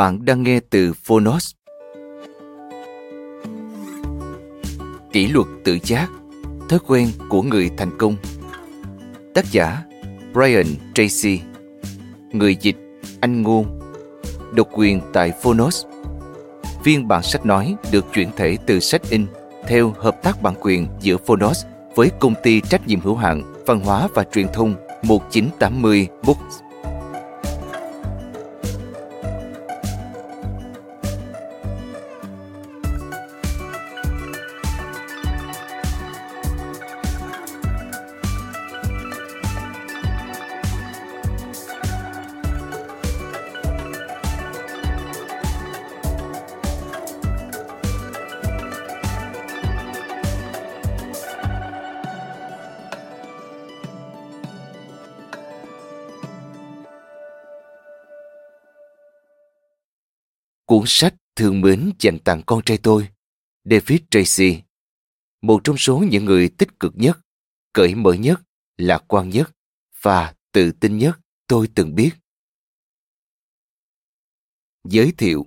Bạn đang nghe từ Phonos. Kỷ luật tự giác, thói quen của người thành công. Tác giả Brian Tracy Người dịch Anh Ngôn Độc quyền tại Phonos Phiên bản sách nói được chuyển thể từ sách in theo hợp tác bản quyền giữa Phonos với công ty trách nhiệm hữu hạn văn hóa và truyền thông 1980 Books. Cuốn sách thương mến dành tặng con trai tôi, David Tracy, một trong số những người tích cực nhất, cởi mở nhất, lạc quan nhất và tự tin nhất tôi từng biết. Giới thiệu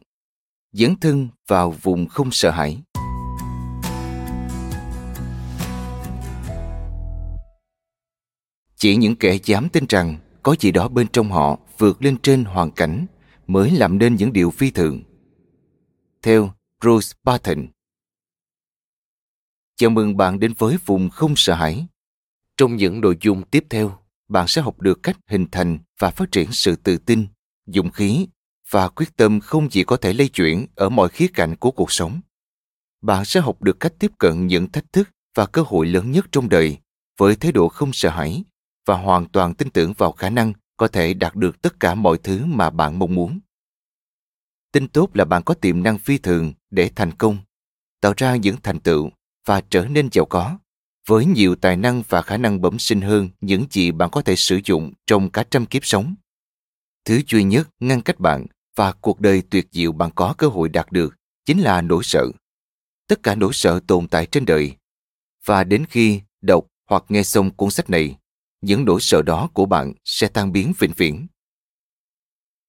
Dấn thân vào vùng không sợ hãi. Chỉ những kẻ dám tin rằng có gì đó bên trong họ vượt lên trên hoàn cảnh mới làm nên những điều phi thường theo Bruce Barton. Chào mừng bạn đến với vùng không sợ hãi. Trong những nội dung tiếp theo, bạn sẽ học được cách hình thành và phát triển sự tự tin, dũng khí và quyết tâm không chỉ có thể lây chuyển ở mọi khía cạnh của cuộc sống. Bạn sẽ học được cách tiếp cận những thách thức và cơ hội lớn nhất trong đời với thái độ không sợ hãi và hoàn toàn tin tưởng vào khả năng có thể đạt được tất cả mọi thứ mà bạn mong muốn. Tin tốt là bạn có tiềm năng phi thường để thành công, tạo ra những thành tựu và trở nên giàu có, với nhiều tài năng và khả năng bẩm sinh hơn những gì bạn có thể sử dụng trong cả trăm kiếp sống. Thứ duy nhất ngăn cách bạn và cuộc đời tuyệt diệu bạn có cơ hội đạt được chính là nỗi sợ. Tất cả nỗi sợ tồn tại trên đời. Và đến khi đọc hoặc nghe xong cuốn sách này, những nỗi sợ đó của bạn sẽ tan biến vĩnh viễn.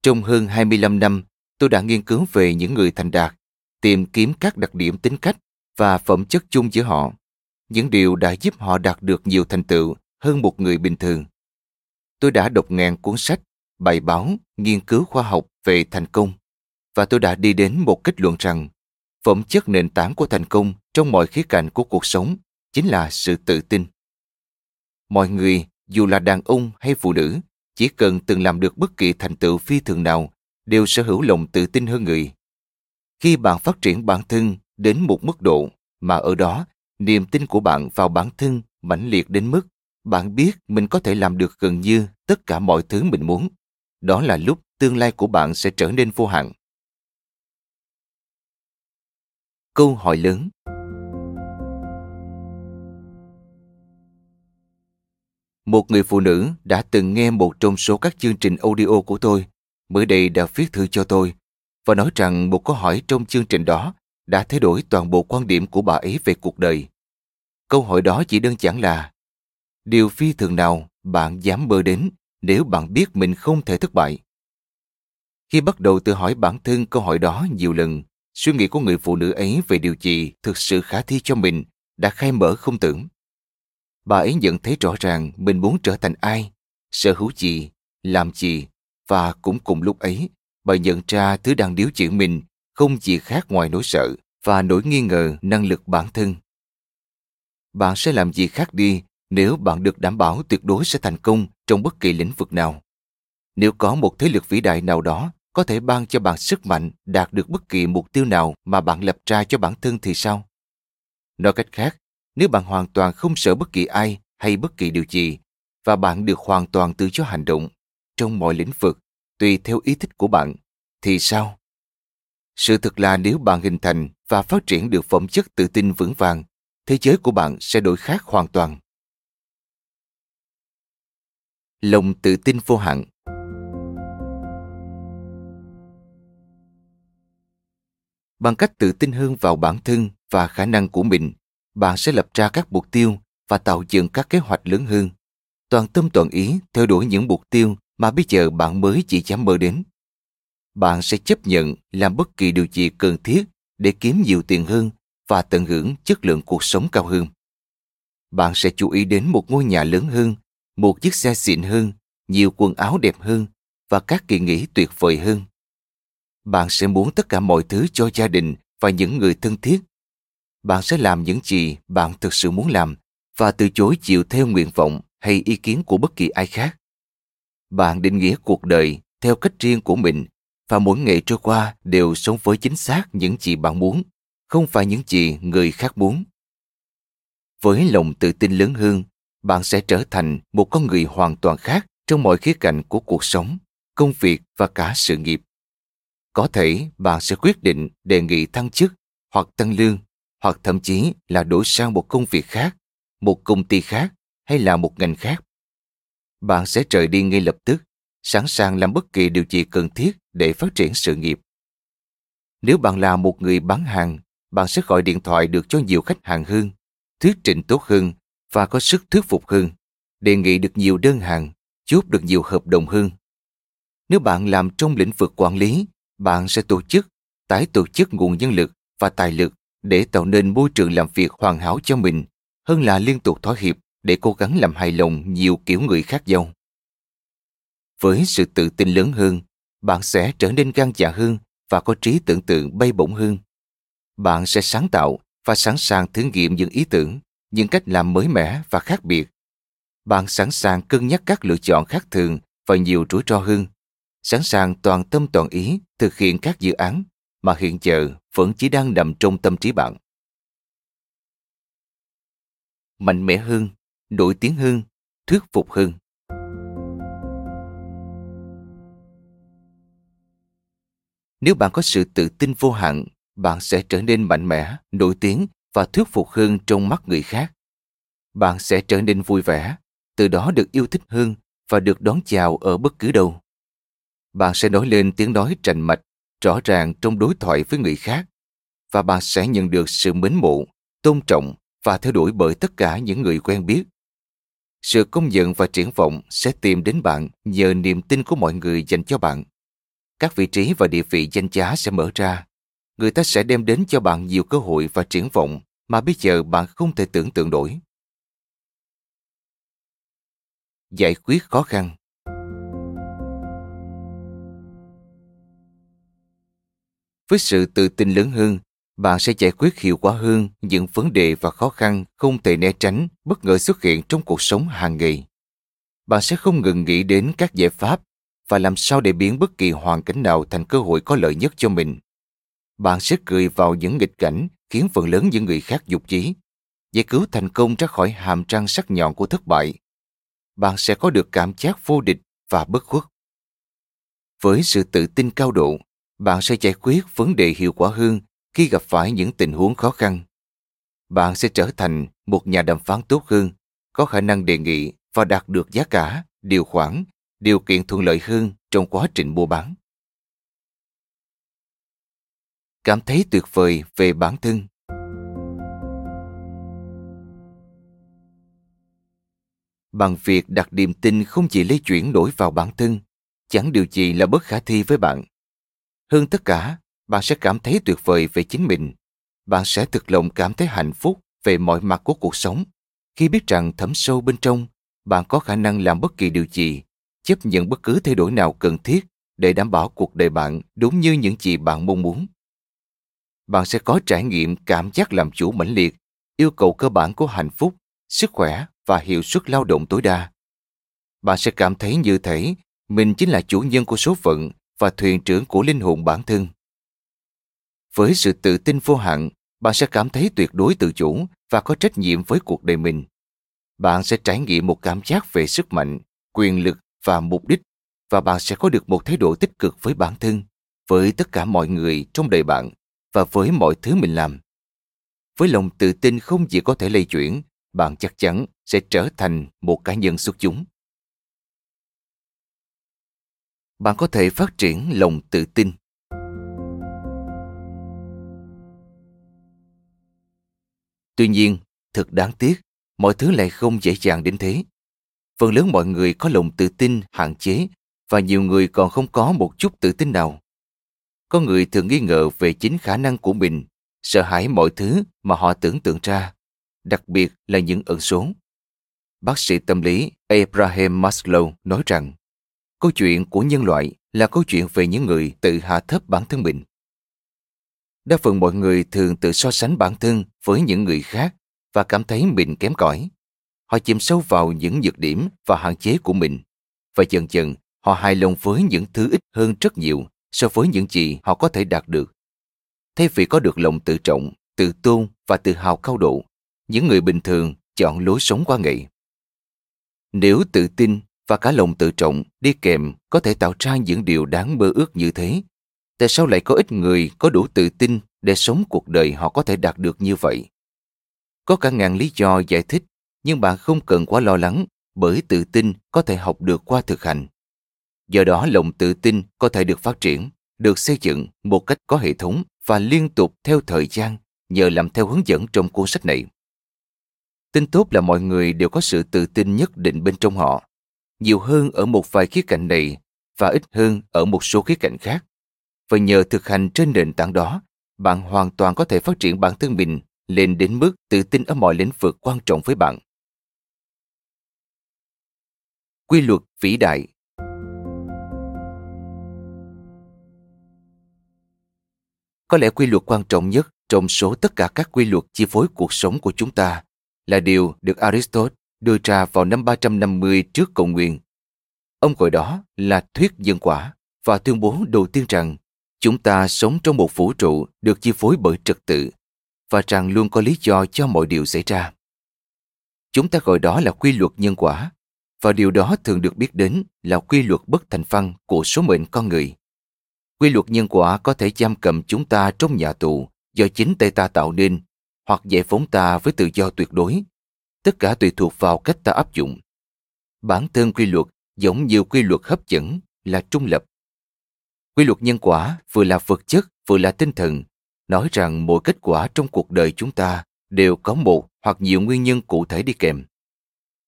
Trong hơn 25 năm tôi đã nghiên cứu về những người thành đạt, tìm kiếm các đặc điểm tính cách và phẩm chất chung giữa họ, những điều đã giúp họ đạt được nhiều thành tựu hơn một người bình thường. Tôi đã đọc ngàn cuốn sách, bài báo, nghiên cứu khoa học về thành công, và tôi đã đi đến một kết luận rằng phẩm chất nền tảng của thành công trong mọi khía cạnh của cuộc sống chính là sự tự tin. Mọi người, dù là đàn ông hay phụ nữ, chỉ cần từng làm được bất kỳ thành tựu phi thường nào đều sở hữu lòng tự tin hơn người. Khi bạn phát triển bản thân đến một mức độ mà ở đó, niềm tin của bạn vào bản thân mãnh liệt đến mức bạn biết mình có thể làm được gần như tất cả mọi thứ mình muốn. Đó là lúc tương lai của bạn sẽ trở nên vô hạn. Câu hỏi lớn Một người phụ nữ đã từng nghe một trong số các chương trình audio của tôi mới đây đã viết thư cho tôi và nói rằng một câu hỏi trong chương trình đó đã thay đổi toàn bộ quan điểm của bà ấy về cuộc đời. Câu hỏi đó chỉ đơn giản là Điều phi thường nào bạn dám mơ đến nếu bạn biết mình không thể thất bại? Khi bắt đầu tự hỏi bản thân câu hỏi đó nhiều lần, suy nghĩ của người phụ nữ ấy về điều gì thực sự khả thi cho mình đã khai mở không tưởng. bà ấy nhận thấy rõ ràng mình muốn trở thành ai, sở hữu gì, làm gì, và cũng cùng lúc ấy, bà nhận ra thứ đang điếu chuyển mình không gì khác ngoài nỗi sợ và nỗi nghi ngờ năng lực bản thân. Bạn sẽ làm gì khác đi nếu bạn được đảm bảo tuyệt đối sẽ thành công trong bất kỳ lĩnh vực nào. Nếu có một thế lực vĩ đại nào đó có thể ban cho bạn sức mạnh đạt được bất kỳ mục tiêu nào mà bạn lập ra cho bản thân thì sao? Nói cách khác, nếu bạn hoàn toàn không sợ bất kỳ ai hay bất kỳ điều gì và bạn được hoàn toàn tự do hành động trong mọi lĩnh vực tùy theo ý thích của bạn thì sao? Sự thật là nếu bạn hình thành và phát triển được phẩm chất tự tin vững vàng, thế giới của bạn sẽ đổi khác hoàn toàn. Lòng tự tin vô hạn Bằng cách tự tin hơn vào bản thân và khả năng của mình, bạn sẽ lập ra các mục tiêu và tạo dựng các kế hoạch lớn hơn. Toàn tâm toàn ý theo đuổi những mục tiêu mà bây giờ bạn mới chỉ dám mơ đến. Bạn sẽ chấp nhận làm bất kỳ điều gì cần thiết để kiếm nhiều tiền hơn và tận hưởng chất lượng cuộc sống cao hơn. Bạn sẽ chú ý đến một ngôi nhà lớn hơn, một chiếc xe xịn hơn, nhiều quần áo đẹp hơn và các kỳ nghỉ tuyệt vời hơn. Bạn sẽ muốn tất cả mọi thứ cho gia đình và những người thân thiết. Bạn sẽ làm những gì bạn thực sự muốn làm và từ chối chịu theo nguyện vọng hay ý kiến của bất kỳ ai khác. Bạn định nghĩa cuộc đời theo cách riêng của mình và mỗi ngày trôi qua đều sống với chính xác những gì bạn muốn, không phải những gì người khác muốn. Với lòng tự tin lớn hơn, bạn sẽ trở thành một con người hoàn toàn khác trong mọi khía cạnh của cuộc sống, công việc và cả sự nghiệp. Có thể bạn sẽ quyết định đề nghị thăng chức hoặc tăng lương hoặc thậm chí là đổi sang một công việc khác, một công ty khác hay là một ngành khác. Bạn sẽ rời đi ngay lập tức, sẵn sàng làm bất kỳ điều gì cần thiết để phát triển sự nghiệp. Nếu bạn là một người bán hàng, bạn sẽ gọi điện thoại được cho nhiều khách hàng hơn, thuyết trình tốt hơn và có sức thuyết phục hơn, đề nghị được nhiều đơn hàng, chốt được nhiều hợp đồng hơn. Nếu bạn làm trong lĩnh vực quản lý, bạn sẽ tổ chức, tái tổ chức nguồn nhân lực và tài lực để tạo nên môi trường làm việc hoàn hảo cho mình hơn là liên tục thỏa hiệp để cố gắng làm hài lòng nhiều kiểu người khác nhau. Với sự tự tin lớn hơn, bạn sẽ trở nên gan dạ hơn và có trí tưởng tượng bay bổng hơn. Bạn sẽ sáng tạo và sẵn sàng thử nghiệm những ý tưởng, những cách làm mới mẻ và khác biệt. Bạn sẵn sàng cân nhắc các lựa chọn khác thường và nhiều rủi ro hơn, sẵn sàng toàn tâm toàn ý thực hiện các dự án mà hiện giờ vẫn chỉ đang nằm trong tâm trí bạn. Mạnh mẽ hơn, nổi tiếng hơn, thuyết phục hơn. Nếu bạn có sự tự tin vô hạn, bạn sẽ trở nên mạnh mẽ, nổi tiếng và thuyết phục hơn trong mắt người khác. Bạn sẽ trở nên vui vẻ, từ đó được yêu thích hơn và được đón chào ở bất cứ đâu. Bạn sẽ nói lên tiếng nói trành mạch, rõ ràng trong đối thoại với người khác và bạn sẽ nhận được sự mến mộ, tôn trọng và theo đuổi bởi tất cả những người quen biết. Sự công nhận và triển vọng sẽ tìm đến bạn nhờ niềm tin của mọi người dành cho bạn các vị trí và địa vị danh giá sẽ mở ra. Người ta sẽ đem đến cho bạn nhiều cơ hội và triển vọng mà bây giờ bạn không thể tưởng tượng nổi. Giải quyết khó khăn Với sự tự tin lớn hơn, bạn sẽ giải quyết hiệu quả hơn những vấn đề và khó khăn không thể né tránh bất ngờ xuất hiện trong cuộc sống hàng ngày. Bạn sẽ không ngừng nghĩ đến các giải pháp và làm sao để biến bất kỳ hoàn cảnh nào thành cơ hội có lợi nhất cho mình. Bạn sẽ cười vào những nghịch cảnh khiến phần lớn những người khác dục chí, giải cứu thành công ra khỏi hàm răng sắc nhọn của thất bại. Bạn sẽ có được cảm giác vô địch và bất khuất. Với sự tự tin cao độ, bạn sẽ giải quyết vấn đề hiệu quả hơn khi gặp phải những tình huống khó khăn. Bạn sẽ trở thành một nhà đàm phán tốt hơn, có khả năng đề nghị và đạt được giá cả, điều khoản điều kiện thuận lợi hơn trong quá trình mua bán. Cảm thấy tuyệt vời về bản thân Bằng việc đặt niềm tin không chỉ lấy chuyển đổi vào bản thân, chẳng điều gì là bất khả thi với bạn. Hơn tất cả, bạn sẽ cảm thấy tuyệt vời về chính mình. Bạn sẽ thực lòng cảm thấy hạnh phúc về mọi mặt của cuộc sống. khi biết rằng thấm sâu bên trong, bạn có khả năng làm bất kỳ điều gì, chấp nhận bất cứ thay đổi nào cần thiết để đảm bảo cuộc đời bạn đúng như những gì bạn mong muốn bạn sẽ có trải nghiệm cảm giác làm chủ mãnh liệt, yêu cầu cơ bản của hạnh phúc, sức khỏe và hiệu suất lao động tối đa bạn sẽ cảm thấy như thể mình chính là chủ nhân của số phận và thuyền trưởng của linh hồn bản thân với sự tự tin vô hạn, bạn sẽ cảm thấy tuyệt đối tự chủ và có trách nhiệm với cuộc đời mình. Bạn sẽ trải nghiệm một cảm giác về sức mạnh, quyền lực và mục đích và bạn sẽ có được một thái độ tích cực với bản thân, với tất cả mọi người trong đời bạn và với mọi thứ mình làm. Với lòng tự tin không chỉ có thể lây chuyển, bạn chắc chắn sẽ trở thành một cá nhân xuất chúng. Bạn có thể phát triển lòng tự tin. Tuy nhiên, thật đáng tiếc, mọi thứ lại không dễ dàng đến thế. Phần lớn mọi người có lòng tự tin, hạn chế, và nhiều người còn không có một chút tự tin nào. Có người thường nghi ngờ về chính khả năng của mình, sợ hãi mọi thứ mà họ tưởng tượng ra, đặc biệt là những ẩn số. Bác sĩ tâm lý abraham maslow nói rằng, câu chuyện của nhân loại là câu chuyện về những người tự hạ thấp bản thân mình đa phần mọi người thường tự so sánh bản thân với những người khác và cảm thấy mình kém cỏi. Họ chìm sâu vào những nhược điểm và hạn chế của mình. Và dần dần, họ hài lòng với những thứ ít hơn rất nhiều so với những gì họ có thể đạt được. Thay vì có được lòng tự trọng, tự tôn và tự hào cao độ, những người bình thường chọn lối sống qua ngày. Nếu tự tin và cả lòng tự trọng đi kèm có thể tạo ra những điều đáng mơ ước như thế tại sao lại có ít người có đủ tự tin để sống cuộc đời họ có thể đạt được như vậy? Có cả ngàn lý do giải thích, nhưng bạn không cần quá lo lắng bởi tự tin có thể học được qua thực hành. Do đó, lòng tự tin có thể được phát triển, được xây dựng một cách có hệ thống và liên tục theo thời gian nhờ làm theo hướng dẫn trong cuốn sách này. Tin tốt là mọi người đều có sự tự tin nhất định bên trong họ. Nhiều hơn ở một vài khía cạnh này và ít hơn ở một số khía cạnh khác và nhờ thực hành trên nền tảng đó, bạn hoàn toàn có thể phát triển bản thân mình lên đến mức tự tin ở mọi lĩnh vực quan trọng với bạn quy luật vĩ đại có lẽ quy luật quan trọng nhất trong số tất cả các quy luật chi phối cuộc sống của chúng ta là điều được Aristotle đưa ra vào năm 350 trước công nguyên. Ông gọi đó là thuyết nhân quả và tuyên bố đầu tiên rằng chúng ta sống trong một vũ trụ được chi phối bởi trật tự, và rằng luôn có lý do cho mọi điều xảy ra. Chúng ta gọi đó là quy luật nhân quả, và điều đó thường được biết đến là quy luật bất thành văn của số mệnh con người. Quy luật nhân quả có thể giam cầm chúng ta trong nhà tù do chính tay ta tạo nên, hoặc giải phóng ta với tự do tuyệt đối. Tất cả tùy thuộc vào cách ta áp dụng. Bản thân quy luật giống như quy luật hấp dẫn là trung lập. Quy luật nhân quả vừa là vật chất vừa là tinh thần, nói rằng mỗi kết quả trong cuộc đời chúng ta đều có một hoặc nhiều nguyên nhân cụ thể đi kèm.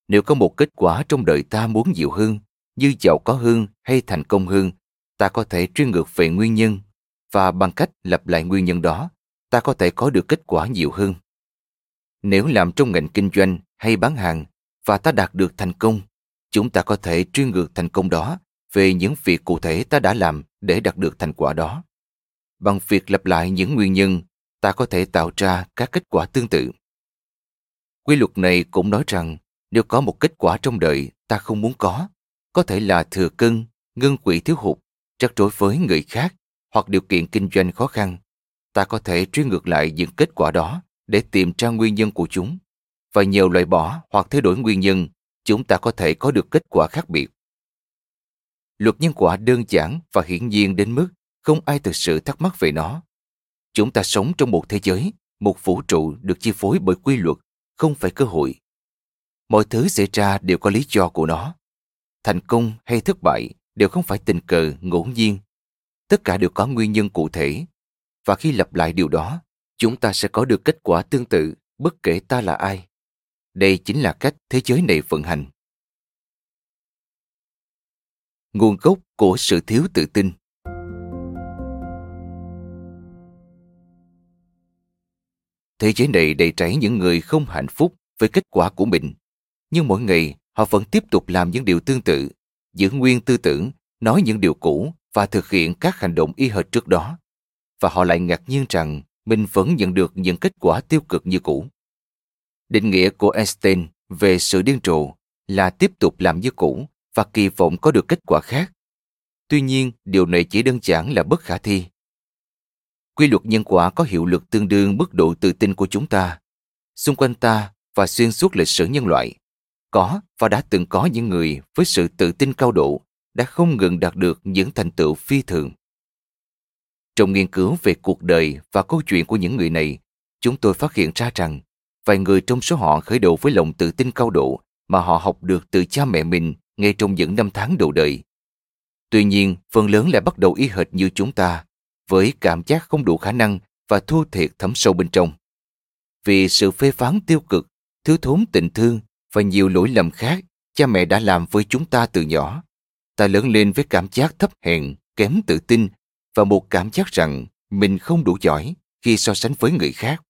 Nếu có một kết quả trong đời ta muốn nhiều hơn, như giàu có hơn hay thành công hơn, ta có thể truy ngược về nguyên nhân và bằng cách lặp lại nguyên nhân đó, ta có thể có được kết quả nhiều hơn. Nếu làm trong ngành kinh doanh hay bán hàng và ta đạt được thành công, chúng ta có thể truy ngược thành công đó về những việc cụ thể ta đã làm để đạt được thành quả đó. Bằng việc lặp lại những nguyên nhân, ta có thể tạo ra các kết quả tương tự. Quy luật này cũng nói rằng nếu có một kết quả trong đời ta không muốn có, có thể là thừa cân, ngân quỹ thiếu hụt, trắc rối với người khác hoặc điều kiện kinh doanh khó khăn, ta có thể truy ngược lại những kết quả đó để tìm ra nguyên nhân của chúng. Và nhờ loại bỏ hoặc thay đổi nguyên nhân, chúng ta có thể có được kết quả khác biệt. Luật nhân quả đơn giản và hiển nhiên đến mức không ai thực sự thắc mắc về nó. Chúng ta sống trong một thế giới, một vũ trụ được chi phối bởi quy luật, không phải cơ hội. Mọi thứ xảy ra đều có lý do của nó. Thành công hay thất bại đều không phải tình cờ ngẫu nhiên. Tất cả đều có nguyên nhân cụ thể. Và khi lặp lại điều đó, chúng ta sẽ có được kết quả tương tự bất kể ta là ai. Đây chính là cách thế giới này vận hành. Nguồn gốc của sự thiếu tự tin Thế giới này đầy trải những người không hạnh phúc với kết quả của mình. Nhưng mỗi ngày họ vẫn tiếp tục làm những điều tương tự, giữ nguyên tư tưởng, nói những điều cũ và thực hiện các hành động y hệt trước đó. Và họ lại ngạc nhiên rằng mình vẫn nhận được những kết quả tiêu cực như cũ. Định nghĩa của Einstein về sự điên rồ là tiếp tục làm như cũ và kỳ vọng có được kết quả khác. Tuy nhiên, điều này chỉ đơn giản là bất khả thi. Quy luật nhân quả có hiệu lực tương đương mức độ tự tin của chúng ta. Xung quanh ta và xuyên suốt lịch sử nhân loại, có và đã từng có những người với sự tự tin cao độ đã không ngừng đạt được những thành tựu phi thường. Trong nghiên cứu về cuộc đời và câu chuyện của những người này, chúng tôi phát hiện ra rằng vài người trong số họ khởi đầu với lòng tự tin cao độ mà họ học được từ cha mẹ mình ngay trong những năm tháng đầu đời. Tuy nhiên, phần lớn lại bắt đầu y hệt như chúng ta, với cảm giác không đủ khả năng và thua thiệt thấm sâu bên trong. Vì sự phê phán tiêu cực, thiếu thốn tình thương và nhiều lỗi lầm khác cha mẹ đã làm với chúng ta từ nhỏ. Ta lớn lên với cảm giác thấp hèn, kém tự tin và một cảm giác rằng mình không đủ giỏi khi so sánh với người khác.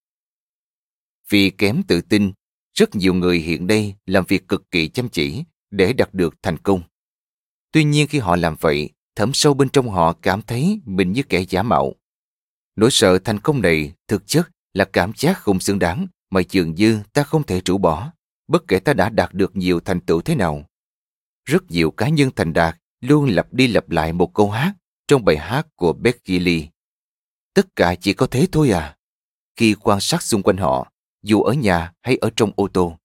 Vì kém tự tin, rất nhiều người hiện nay làm việc cực kỳ chăm chỉ để đạt được thành công. Tuy nhiên khi họ làm vậy, thẩm sâu bên trong họ cảm thấy mình như kẻ giả mạo. Nỗi sợ thành công này thực chất là cảm giác không xứng đáng mà dường như ta không thể rũ bỏ, bất kể ta đã đạt được nhiều thành tựu thế nào. Rất nhiều cá nhân thành đạt luôn lặp đi lặp lại một câu hát trong bài hát của Becky Lee. Tất cả chỉ có thế thôi à? Khi quan sát xung quanh họ, dù ở nhà hay ở trong ô tô.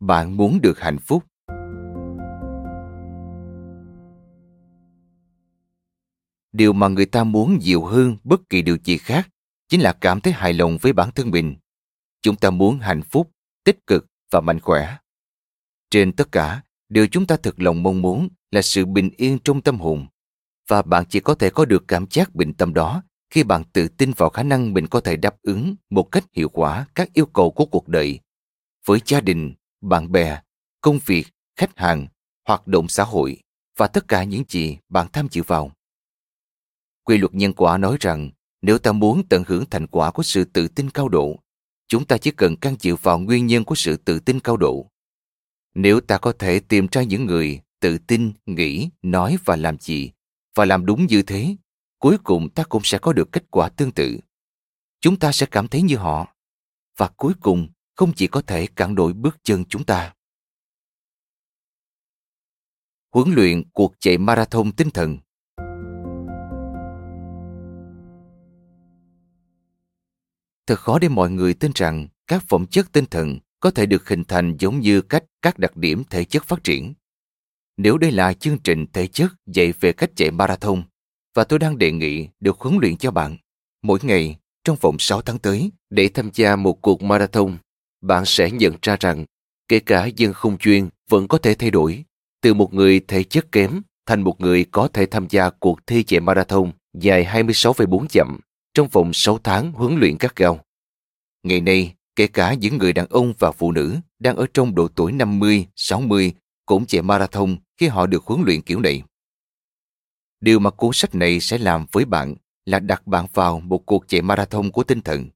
Bạn muốn được hạnh phúc. Điều mà người ta muốn nhiều hơn bất kỳ điều gì khác chính là cảm thấy hài lòng với bản thân mình. Chúng ta muốn hạnh phúc, tích cực và mạnh khỏe. Trên tất cả, điều chúng ta thực lòng mong muốn là sự bình yên trong tâm hồn. Và bạn chỉ có thể có được cảm giác bình tâm đó khi bạn tự tin vào khả năng mình có thể đáp ứng một cách hiệu quả các yêu cầu của cuộc đời với gia đình, bạn bè, công việc, khách hàng, hoạt động xã hội và tất cả những gì bạn tham dự vào. Quy luật nhân quả nói rằng nếu ta muốn tận hưởng thành quả của sự tự tin cao độ, chúng ta chỉ cần can chịu vào nguyên nhân của sự tự tin cao độ. Nếu ta có thể tìm ra những người tự tin, nghĩ, nói và làm gì, và làm đúng như thế, cuối cùng ta cũng sẽ có được kết quả tương tự. Chúng ta sẽ cảm thấy như họ, và cuối cùng không chỉ có thể cản đổi bước chân chúng ta. Huấn luyện cuộc chạy marathon tinh thần Thật khó để mọi người tin rằng các phẩm chất tinh thần có thể được hình thành giống như cách các đặc điểm thể chất phát triển. Nếu đây là chương trình thể chất dạy về cách chạy marathon, và tôi đang đề nghị được huấn luyện cho bạn mỗi ngày trong vòng 6 tháng tới để tham gia một cuộc marathon, bạn sẽ nhận ra rằng kể cả dân không chuyên vẫn có thể thay đổi từ một người thể chất kém thành một người có thể tham gia cuộc thi chạy marathon dài 26,4 dặm trong vòng 6 tháng huấn luyện các gao. Ngày nay, kể cả những người đàn ông và phụ nữ đang ở trong độ tuổi 50, 60 cũng chạy marathon khi họ được huấn luyện kiểu này. Điều mà cuốn sách này sẽ làm với bạn là đặt bạn vào một cuộc chạy marathon của tinh thần.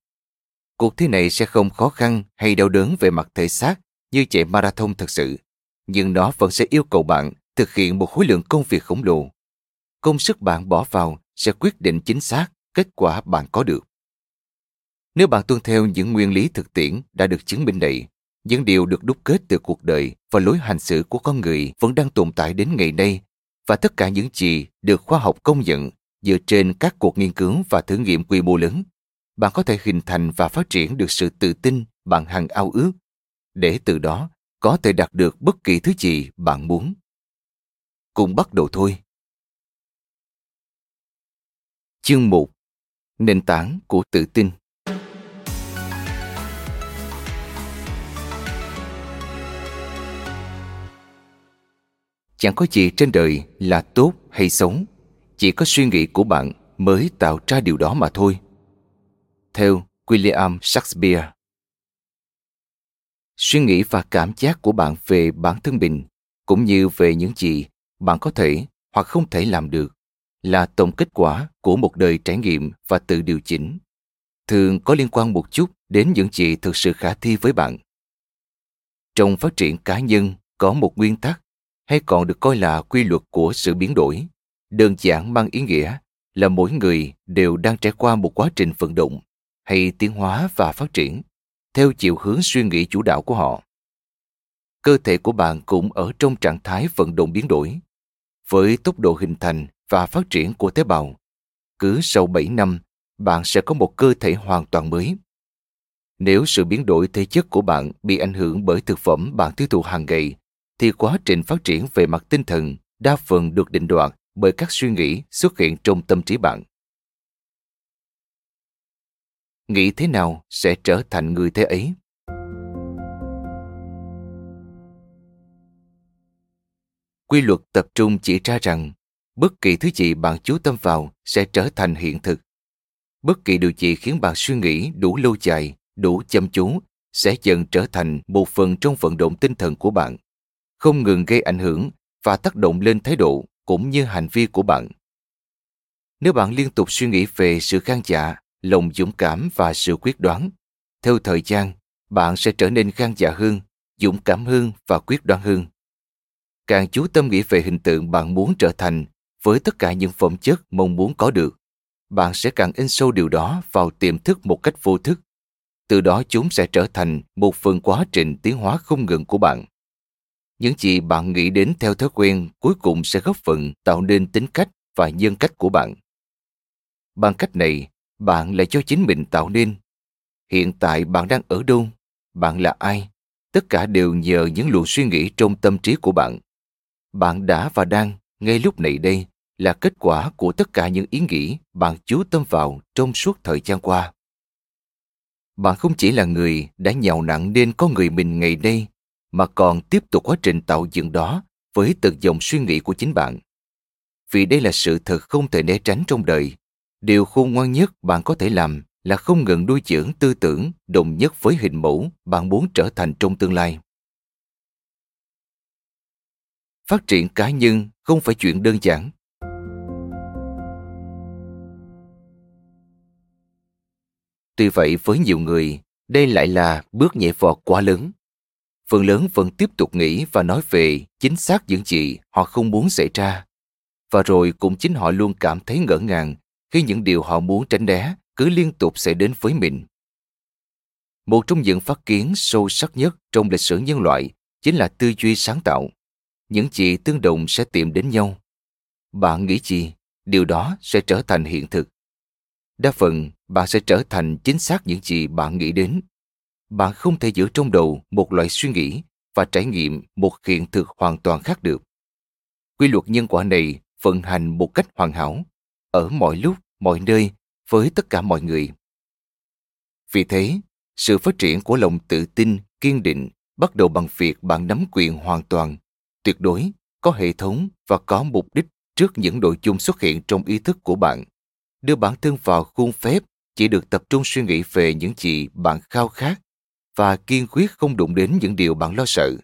Cuộc thi này sẽ không khó khăn hay đau đớn về mặt thể xác như chạy marathon thật sự, nhưng nó vẫn sẽ yêu cầu bạn thực hiện một khối lượng công việc khổng lồ. Công sức bạn bỏ vào sẽ quyết định chính xác kết quả bạn có được. Nếu bạn tuân theo những nguyên lý thực tiễn đã được chứng minh này, những điều được đúc kết từ cuộc đời và lối hành xử của con người vẫn đang tồn tại đến ngày nay và tất cả những gì được khoa học công nhận dựa trên các cuộc nghiên cứu và thử nghiệm quy mô lớn, bạn có thể hình thành và phát triển được sự tự tin bạn hằng ao ước, để từ đó có thể đạt được bất kỳ thứ gì bạn muốn. Cùng bắt đầu thôi. Chương 1 Nền tảng của tự tin Chẳng có gì trên đời là tốt hay xấu, chỉ có suy nghĩ của bạn mới tạo ra điều đó mà thôi. Theo William Shakespeare. Suy nghĩ và cảm giác của bạn về bản thân mình cũng như về những gì bạn có thể hoặc không thể làm được là tổng kết quả của một đời trải nghiệm và tự điều chỉnh. Thường có liên quan một chút đến những gì thực sự khả thi với bạn. Trong phát triển cá nhân có một nguyên tắc hay còn được coi là quy luật của sự biến đổi, đơn giản mang ý nghĩa là mỗi người đều đang trải qua một quá trình vận động hay tiến hóa và phát triển theo chiều hướng suy nghĩ chủ đạo của họ. Cơ thể của bạn cũng ở trong trạng thái vận động biến đổi. Với tốc độ hình thành và phát triển của tế bào, cứ sau 7 năm, bạn sẽ có một cơ thể hoàn toàn mới. Nếu sự biến đổi thể chất của bạn bị ảnh hưởng bởi thực phẩm bạn tiêu thụ hàng ngày, thì quá trình phát triển về mặt tinh thần đa phần được định đoạt bởi các suy nghĩ xuất hiện trong tâm trí bạn. Nghĩ thế nào sẽ trở thành người thế ấy? Quy luật tập trung chỉ ra rằng bất kỳ thứ gì bạn chú tâm vào sẽ trở thành hiện thực. Bất kỳ điều gì khiến bạn suy nghĩ đủ lâu dài, đủ chăm chú sẽ dần trở thành một phần trong vận động tinh thần của bạn, không ngừng gây ảnh hưởng và tác động lên thái độ cũng như hành vi của bạn. Nếu bạn liên tục suy nghĩ về sự gan dạ, lòng dũng cảm và sự quyết đoán, theo thời gian, bạn sẽ trở nên gan dạ hơn, dũng cảm hơn và quyết đoán hơn. Càng chú tâm nghĩ về hình tượng bạn muốn trở thành với tất cả những phẩm chất mong muốn có được, bạn sẽ càng in sâu điều đó vào tiềm thức một cách vô thức. Từ đó chúng sẽ trở thành một phần quá trình tiến hóa không ngừng của bạn. Những gì bạn nghĩ đến theo thói quen cuối cùng sẽ góp phần tạo nên tính cách và nhân cách của bạn. Bằng cách này, bạn lại cho chính mình tạo nên. Hiện tại bạn đang ở đâu? Bạn là ai? Tất cả đều nhờ những luồng suy nghĩ trong tâm trí của bạn. Bạn đã và đang, ngay lúc này đây, là kết quả của tất cả những ý nghĩ bạn chú tâm vào trong suốt thời gian qua. Bạn không chỉ là người đã nhào nặng nên có người mình ngày đây mà còn tiếp tục quá trình tạo dựng đó với từng dòng suy nghĩ của chính bạn. Vì đây là sự thật không thể né tránh trong đời. Điều khôn ngoan nhất bạn có thể làm là không ngừng nuôi dưỡng tư tưởng đồng nhất với hình mẫu bạn muốn trở thành trong tương lai. Phát triển cá nhân không phải chuyện đơn giản. Tuy vậy với nhiều người, đây lại là bước nhảy vọt quá lớn phần lớn vẫn tiếp tục nghĩ và nói về chính xác những gì họ không muốn xảy ra. Và rồi cũng chính họ luôn cảm thấy ngỡ ngàng khi những điều họ muốn tránh né cứ liên tục sẽ đến với mình. Một trong những phát kiến sâu sắc nhất trong lịch sử nhân loại chính là tư duy sáng tạo. Những gì tương đồng sẽ tìm đến nhau. Bạn nghĩ gì, điều đó sẽ trở thành hiện thực. Đa phần, bạn sẽ trở thành chính xác những gì bạn nghĩ đến bạn không thể giữ trong đầu một loại suy nghĩ và trải nghiệm một hiện thực hoàn toàn khác được. Quy luật nhân quả này vận hành một cách hoàn hảo, ở mọi lúc, mọi nơi, với tất cả mọi người. Vì thế, sự phát triển của lòng tự tin, kiên định bắt đầu bằng việc bạn nắm quyền hoàn toàn, tuyệt đối, có hệ thống và có mục đích trước những nội dung xuất hiện trong ý thức của bạn. Đưa bản thân vào khuôn phép chỉ được tập trung suy nghĩ về những gì bạn khao khát và kiên quyết không đụng đến những điều bạn lo sợ.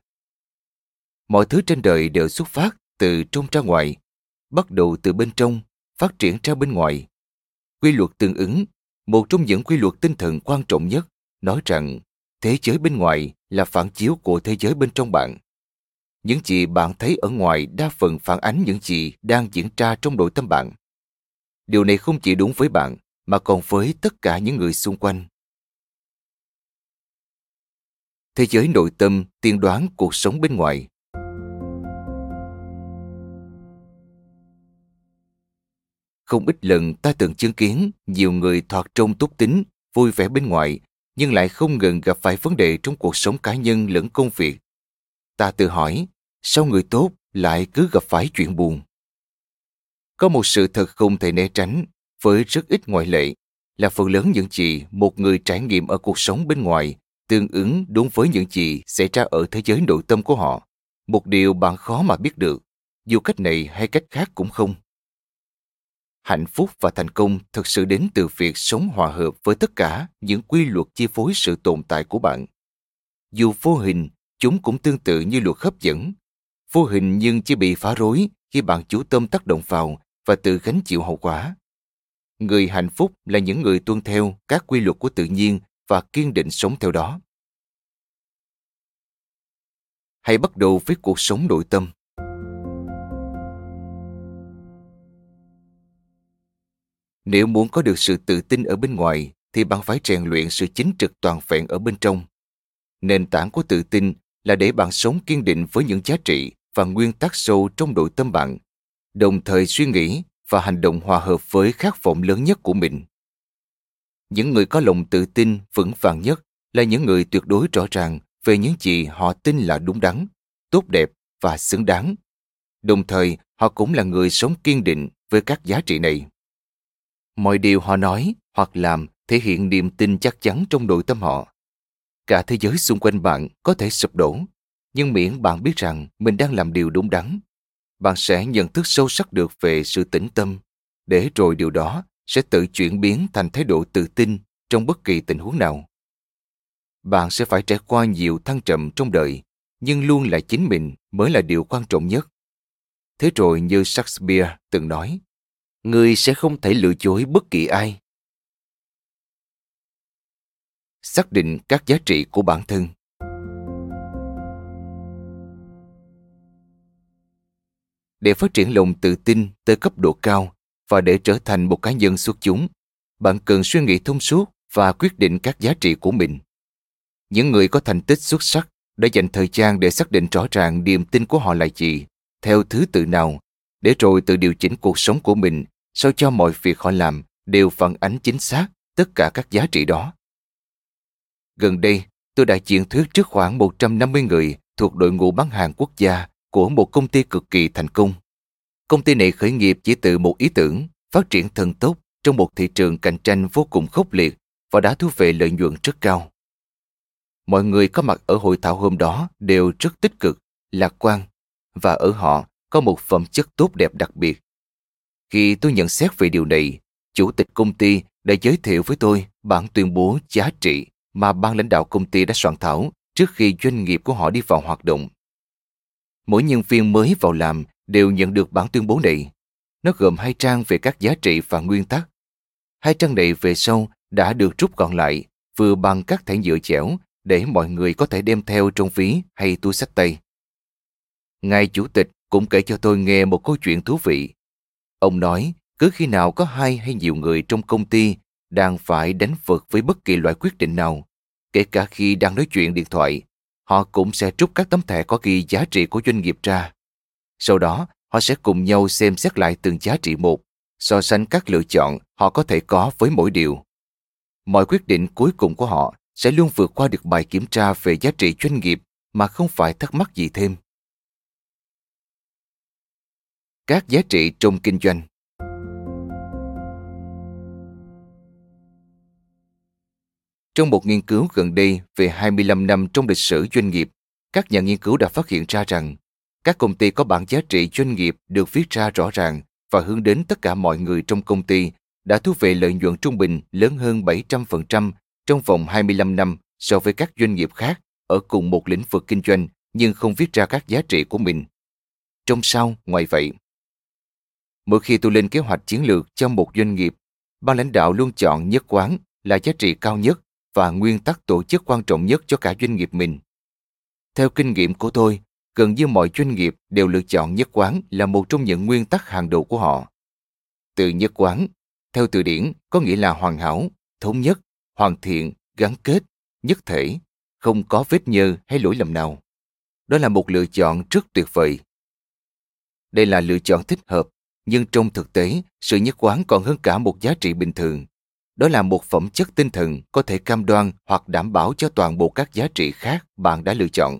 Mọi thứ trên đời đều xuất phát từ trong ra ngoài, bắt đầu từ bên trong, phát triển ra bên ngoài. Quy luật tương ứng, một trong những quy luật tinh thần quan trọng nhất, nói rằng thế giới bên ngoài là phản chiếu của thế giới bên trong bạn. Những gì bạn thấy ở ngoài đa phần phản ánh những gì đang diễn ra trong nội tâm bạn. Điều này không chỉ đúng với bạn, mà còn với tất cả những người xung quanh. thế giới nội tâm tiên đoán cuộc sống bên ngoài không ít lần ta từng chứng kiến nhiều người thoạt trông tốt tính vui vẻ bên ngoài nhưng lại không ngừng gặp phải vấn đề trong cuộc sống cá nhân lẫn công việc ta tự hỏi sao người tốt lại cứ gặp phải chuyện buồn có một sự thật không thể né tránh với rất ít ngoại lệ là phần lớn những gì một người trải nghiệm ở cuộc sống bên ngoài tương ứng đúng với những gì xảy ra ở thế giới nội tâm của họ. Một điều bạn khó mà biết được, dù cách này hay cách khác cũng không. Hạnh phúc và thành công thực sự đến từ việc sống hòa hợp với tất cả những quy luật chi phối sự tồn tại của bạn. Dù vô hình, chúng cũng tương tự như luật hấp dẫn. Vô hình nhưng chỉ bị phá rối khi bạn chủ tâm tác động vào và tự gánh chịu hậu quả. Người hạnh phúc là những người tuân theo các quy luật của tự nhiên và kiên định sống theo đó. Hãy bắt đầu với cuộc sống nội tâm. Nếu muốn có được sự tự tin ở bên ngoài thì bạn phải rèn luyện sự chính trực toàn vẹn ở bên trong. Nền tảng của tự tin là để bạn sống kiên định với những giá trị và nguyên tắc sâu trong nội tâm bạn, đồng thời suy nghĩ và hành động hòa hợp với khát vọng lớn nhất của mình. Những người có lòng tự tin vững vàng nhất là những người tuyệt đối rõ ràng về những gì họ tin là đúng đắn, tốt đẹp và xứng đáng. Đồng thời, họ cũng là người sống kiên định với các giá trị này. Mọi điều họ nói hoặc làm thể hiện niềm tin chắc chắn trong nội tâm họ. Cả thế giới xung quanh bạn có thể sụp đổ, nhưng miễn bạn biết rằng mình đang làm điều đúng đắn, bạn sẽ nhận thức sâu sắc được về sự tĩnh tâm, để rồi điều đó sẽ tự chuyển biến thành thái độ tự tin trong bất kỳ tình huống nào. Bạn sẽ phải trải qua nhiều thăng trầm trong đời, nhưng luôn là chính mình mới là điều quan trọng nhất. Thế rồi như Shakespeare từng nói, người sẽ không thể lừa dối bất kỳ ai. Xác định các giá trị của bản thân Để phát triển lòng tự tin tới cấp độ cao và để trở thành một cá nhân xuất chúng, bạn cần suy nghĩ thông suốt và quyết định các giá trị của mình. Những người có thành tích xuất sắc đã dành thời gian để xác định rõ ràng niềm tin của họ là gì, theo thứ tự nào, để rồi tự điều chỉnh cuộc sống của mình sao cho mọi việc họ làm đều phản ánh chính xác tất cả các giá trị đó. Gần đây, tôi đã diễn thuyết trước khoảng 150 người thuộc đội ngũ bán hàng quốc gia của một công ty cực kỳ thành công. Công ty này khởi nghiệp chỉ từ một ý tưởng, phát triển thần tốc trong một thị trường cạnh tranh vô cùng khốc liệt và đã thu về lợi nhuận rất cao. Mọi người có mặt ở hội thảo hôm đó đều rất tích cực, lạc quan và ở họ có một phẩm chất tốt đẹp đặc biệt. Khi tôi nhận xét về điều này, chủ tịch công ty đã giới thiệu với tôi bản tuyên bố giá trị mà ban lãnh đạo công ty đã soạn thảo trước khi doanh nghiệp của họ đi vào hoạt động. Mỗi nhân viên mới vào làm đều nhận được bản tuyên bố này. Nó gồm hai trang về các giá trị và nguyên tắc. Hai trang này về sau đã được rút gọn lại vừa bằng các thẻ nhựa chẻo để mọi người có thể đem theo trong ví hay túi sách tay. Ngài chủ tịch cũng kể cho tôi nghe một câu chuyện thú vị. Ông nói, cứ khi nào có hai hay nhiều người trong công ty đang phải đánh vượt với bất kỳ loại quyết định nào, kể cả khi đang nói chuyện điện thoại, họ cũng sẽ trút các tấm thẻ có ghi giá trị của doanh nghiệp ra. Sau đó, họ sẽ cùng nhau xem xét lại từng giá trị một, so sánh các lựa chọn họ có thể có với mỗi điều. Mọi quyết định cuối cùng của họ sẽ luôn vượt qua được bài kiểm tra về giá trị doanh nghiệp mà không phải thắc mắc gì thêm. Các giá trị trong kinh doanh Trong một nghiên cứu gần đây về 25 năm trong lịch sử doanh nghiệp, các nhà nghiên cứu đã phát hiện ra rằng các công ty có bảng giá trị doanh nghiệp được viết ra rõ ràng và hướng đến tất cả mọi người trong công ty đã thu về lợi nhuận trung bình lớn hơn 700% trong vòng 25 năm so với các doanh nghiệp khác ở cùng một lĩnh vực kinh doanh nhưng không viết ra các giá trị của mình. Trong sau, ngoài vậy, mỗi khi tôi lên kế hoạch chiến lược cho một doanh nghiệp, ban lãnh đạo luôn chọn nhất quán là giá trị cao nhất và nguyên tắc tổ chức quan trọng nhất cho cả doanh nghiệp mình. Theo kinh nghiệm của tôi, gần như mọi doanh nghiệp đều lựa chọn nhất quán là một trong những nguyên tắc hàng đầu của họ. Từ nhất quán, theo từ điển có nghĩa là hoàn hảo, thống nhất, hoàn thiện, gắn kết, nhất thể, không có vết nhơ hay lỗi lầm nào. Đó là một lựa chọn rất tuyệt vời. Đây là lựa chọn thích hợp, nhưng trong thực tế, sự nhất quán còn hơn cả một giá trị bình thường. Đó là một phẩm chất tinh thần có thể cam đoan hoặc đảm bảo cho toàn bộ các giá trị khác bạn đã lựa chọn.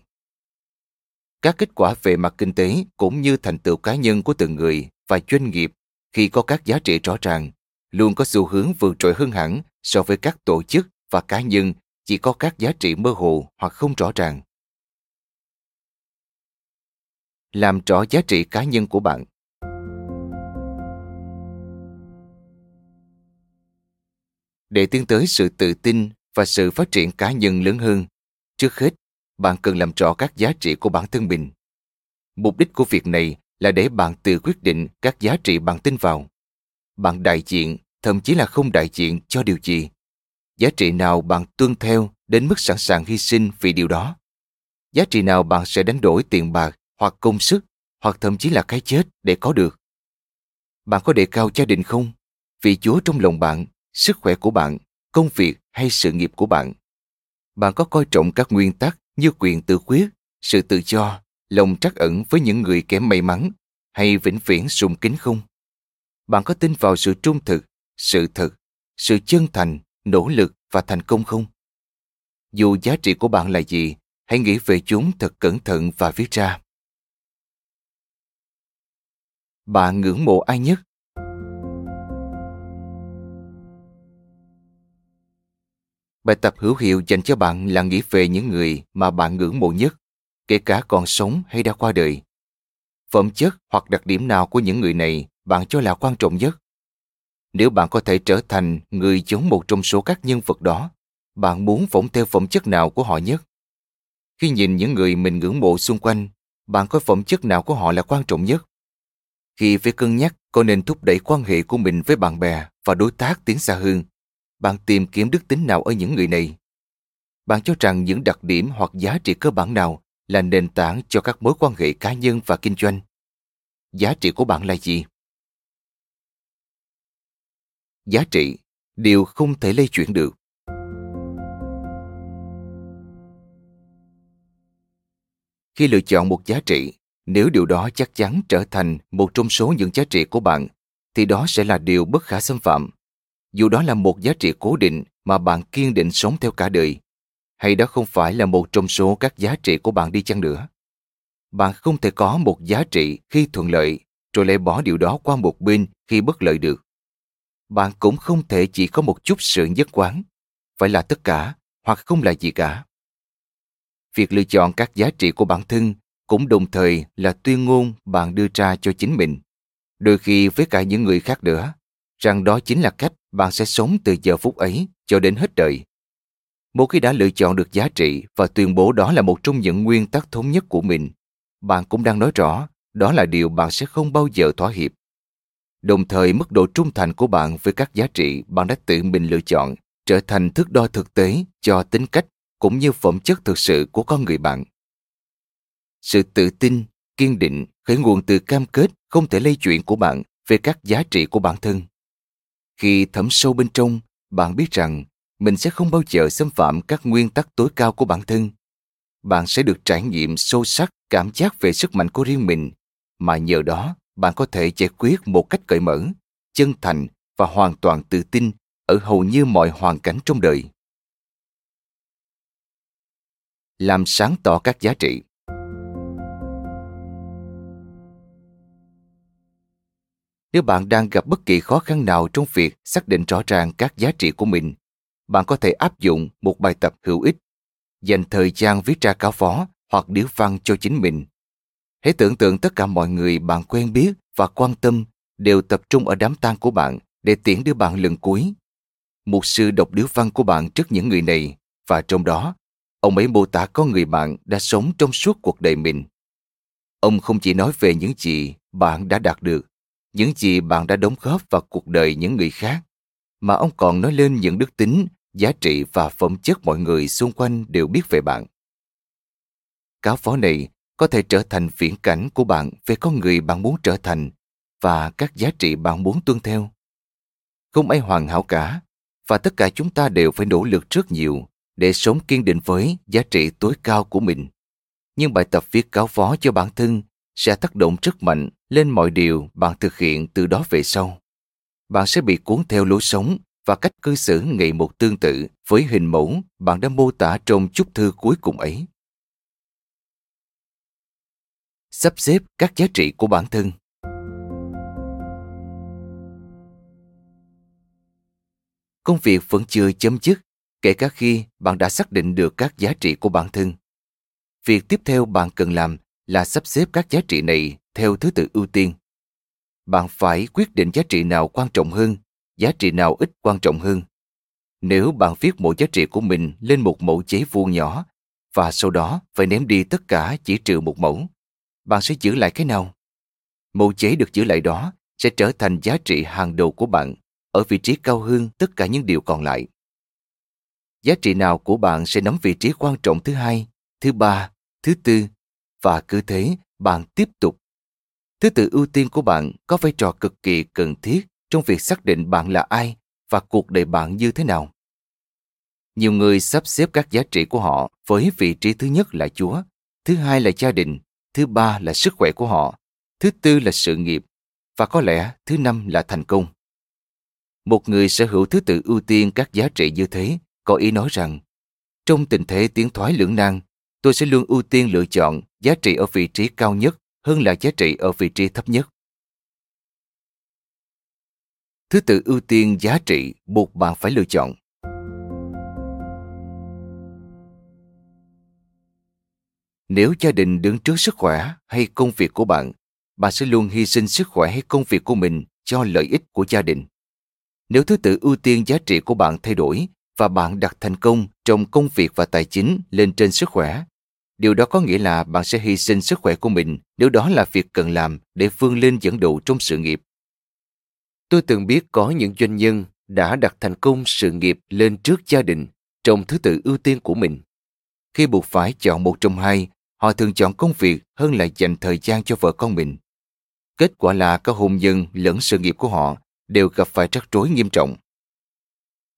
Các kết quả về mặt kinh tế cũng như thành tựu cá nhân của từng người và doanh nghiệp khi có các giá trị rõ ràng, luôn có xu hướng vượt trội hơn hẳn so với các tổ chức và cá nhân chỉ có các giá trị mơ hồ hoặc không rõ ràng. Làm rõ giá trị cá nhân của bạn Để tiến tới sự tự tin và sự phát triển cá nhân lớn hơn, trước hết, bạn cần làm rõ các giá trị của bản thân mình. Mục đích của việc này là để bạn tự quyết định các giá trị bạn tin vào. Bạn đại diện, thậm chí là không đại diện cho điều gì. giá trị nào bạn tuân theo đến mức sẵn sàng hy sinh vì điều đó giá trị nào bạn sẽ đánh đổi tiền bạc hoặc công sức hoặc thậm chí là cái chết để có được bạn có đề cao gia đình không Vì chúa trong lòng bạn sức khỏe của bạn, công việc hay sự nghiệp của bạn. Bạn có coi trọng các nguyên tắc như quyền tự quyết sự tự do, lòng trắc ẩn với những người kém may mắn hay vĩnh viễn sùng kính không? Bạn có tin vào sự trung thực, sự thật, sự chân thành, nỗ lực và thành công không? Dù giá trị của bạn là gì, hãy nghĩ về chúng thật cẩn thận và viết ra. Bạn ngưỡng mộ ai nhất? Bài tập hữu hiệu dành cho bạn là nghĩ về những người mà bạn ngưỡng mộ nhất, kể cả còn sống hay đã qua đời. Phẩm chất hoặc đặc điểm nào của những người này bạn cho là quan trọng nhất? Nếu bạn có thể trở thành người giống một trong số các nhân vật đó, bạn muốn phỏng theo phẩm chất nào của họ nhất? Khi nhìn những người mình ngưỡng mộ xung quanh, bạn coi phẩm chất nào của họ là quan trọng nhất? Khi phải cân nhắc có nên thúc đẩy quan hệ của mình với bạn bè và đối tác tiến xa hơn bạn tìm kiếm đức tính nào ở những người này? Bạn cho rằng những đặc điểm hoặc giá trị cơ bản nào là nền tảng cho các mối quan hệ cá nhân và kinh doanh? Giá trị của bạn là gì? Giá trị, điều không thể lây chuyển được. Khi lựa chọn một giá trị, nếu điều đó chắc chắn trở thành một trong số những giá trị của bạn, thì đó sẽ là điều bất khả xâm phạm dù đó là một giá trị cố định mà bạn kiên định sống theo cả đời, hay đó không phải là một trong số các giá trị của bạn đi chăng nữa. Bạn không thể có một giá trị khi thuận lợi, rồi lại bỏ điều đó qua một bên khi bất lợi được. Bạn cũng không thể chỉ có một chút sự nhất quán, phải là tất cả, hoặc không là gì cả. Việc lựa chọn các giá trị của bản thân cũng đồng thời là tuyên ngôn bạn đưa ra cho chính mình. Đôi khi với cả những người khác nữa rằng đó chính là cách bạn sẽ sống từ giờ phút ấy cho đến hết đời. Một khi đã lựa chọn được giá trị và tuyên bố đó là một trong những nguyên tắc thống nhất của mình, bạn cũng đang nói rõ đó là điều bạn sẽ không bao giờ thỏa hiệp. Đồng thời, mức độ trung thành của bạn với các giá trị bạn đã tự mình lựa chọn trở thành thước đo thực tế cho tính cách cũng như phẩm chất thực sự của con người bạn. Sự tự tin, kiên định khởi nguồn từ cam kết không thể lây chuyển của bạn về các giá trị của bản thân khi thấm sâu bên trong, bạn biết rằng mình sẽ không bao giờ xâm phạm các nguyên tắc tối cao của bản thân. Bạn sẽ được trải nghiệm sâu sắc cảm giác về sức mạnh của riêng mình, mà nhờ đó, bạn có thể giải quyết một cách cởi mở, chân thành và hoàn toàn tự tin ở hầu như mọi hoàn cảnh trong đời. Làm sáng tỏ các giá trị. Nếu bạn đang gặp bất kỳ khó khăn nào trong việc xác định rõ ràng các giá trị của mình, bạn có thể áp dụng một bài tập hữu ích, dành thời gian viết ra cáo phó hoặc điếu văn cho chính mình. Hãy tưởng tượng tất cả mọi người bạn quen biết và quan tâm đều tập trung ở đám tang của bạn để tiễn đưa bạn lần cuối. Một sư đọc điếu văn của bạn trước những người này và trong đó, ông ấy mô tả con người bạn đã sống trong suốt cuộc đời mình. Ông không chỉ nói về những gì bạn đã đạt được những gì bạn đã đóng góp vào cuộc đời những người khác, mà ông còn nói lên những đức tính, giá trị và phẩm chất mọi người xung quanh đều biết về bạn. Cáo phó này có thể trở thành viễn cảnh của bạn về con người bạn muốn trở thành và các giá trị bạn muốn tuân theo. Không ai hoàn hảo cả, và tất cả chúng ta đều phải nỗ lực rất nhiều để sống kiên định với giá trị tối cao của mình. Nhưng bài tập viết cáo phó cho bản thân sẽ tác động rất mạnh lên mọi điều bạn thực hiện từ đó về sau. Bạn sẽ bị cuốn theo lối sống và cách cư xử ngày một tương tự với hình mẫu bạn đã mô tả trong chúc thư cuối cùng ấy. Sắp xếp các giá trị của bản thân. Công việc vẫn chưa chấm dứt, kể cả khi bạn đã xác định được các giá trị của bản thân. Việc tiếp theo bạn cần làm là sắp xếp các giá trị này theo thứ tự ưu tiên. Bạn phải quyết định giá trị nào quan trọng hơn giá trị nào ít quan trọng hơn. Nếu bạn viết mỗi giá trị của mình lên một mẫu giấy vuông nhỏ và sau đó phải ném đi tất cả chỉ trừ một mẫu bạn sẽ giữ lại cái nào? Mẫu giấy được giữ lại đó sẽ trở thành giá trị hàng đầu của bạn ở vị trí cao hơn tất cả những điều còn lại. Giá trị nào của bạn sẽ nắm vị trí quan trọng thứ hai, thứ ba, thứ tư? Và cứ thế bạn tiếp tục. Thứ tự ưu tiên của bạn có vai trò cực kỳ cần thiết trong việc xác định bạn là ai và cuộc đời bạn như thế nào. Nhiều người sắp xếp các giá trị của họ với vị trí thứ nhất là Chúa, thứ hai là gia đình, thứ ba là sức khỏe của họ, thứ tư là sự nghiệp và có lẽ thứ năm là thành công. Một người sở hữu thứ tự ưu tiên các giá trị như thế có ý nói rằng trong tình thế tiến thoái lưỡng nan, tôi sẽ luôn ưu tiên lựa chọn giá trị ở vị trí cao nhất hơn là giá trị ở vị trí thấp nhất. Thứ tự ưu tiên giá trị buộc bạn phải lựa chọn. Nếu gia đình đứng trước sức khỏe hay công việc của bạn, bạn sẽ luôn hy sinh sức khỏe hay công việc của mình cho lợi ích của gia đình. Nếu thứ tự ưu tiên giá trị của bạn thay đổi và bạn đặt thành công trong công việc và tài chính lên trên sức khỏe, điều đó có nghĩa là bạn sẽ hy sinh sức khỏe của mình nếu đó là việc cần làm để vươn lên dẫn đầu trong sự nghiệp. Tôi từng biết có những doanh nhân đã đặt thành công sự nghiệp lên trước gia đình trong thứ tự ưu tiên của mình. Khi buộc phải chọn một trong hai, họ thường chọn công việc hơn là dành thời gian cho vợ con mình. Kết quả là cả hôn nhân lẫn sự nghiệp của họ đều gặp phải rắc rối nghiêm trọng.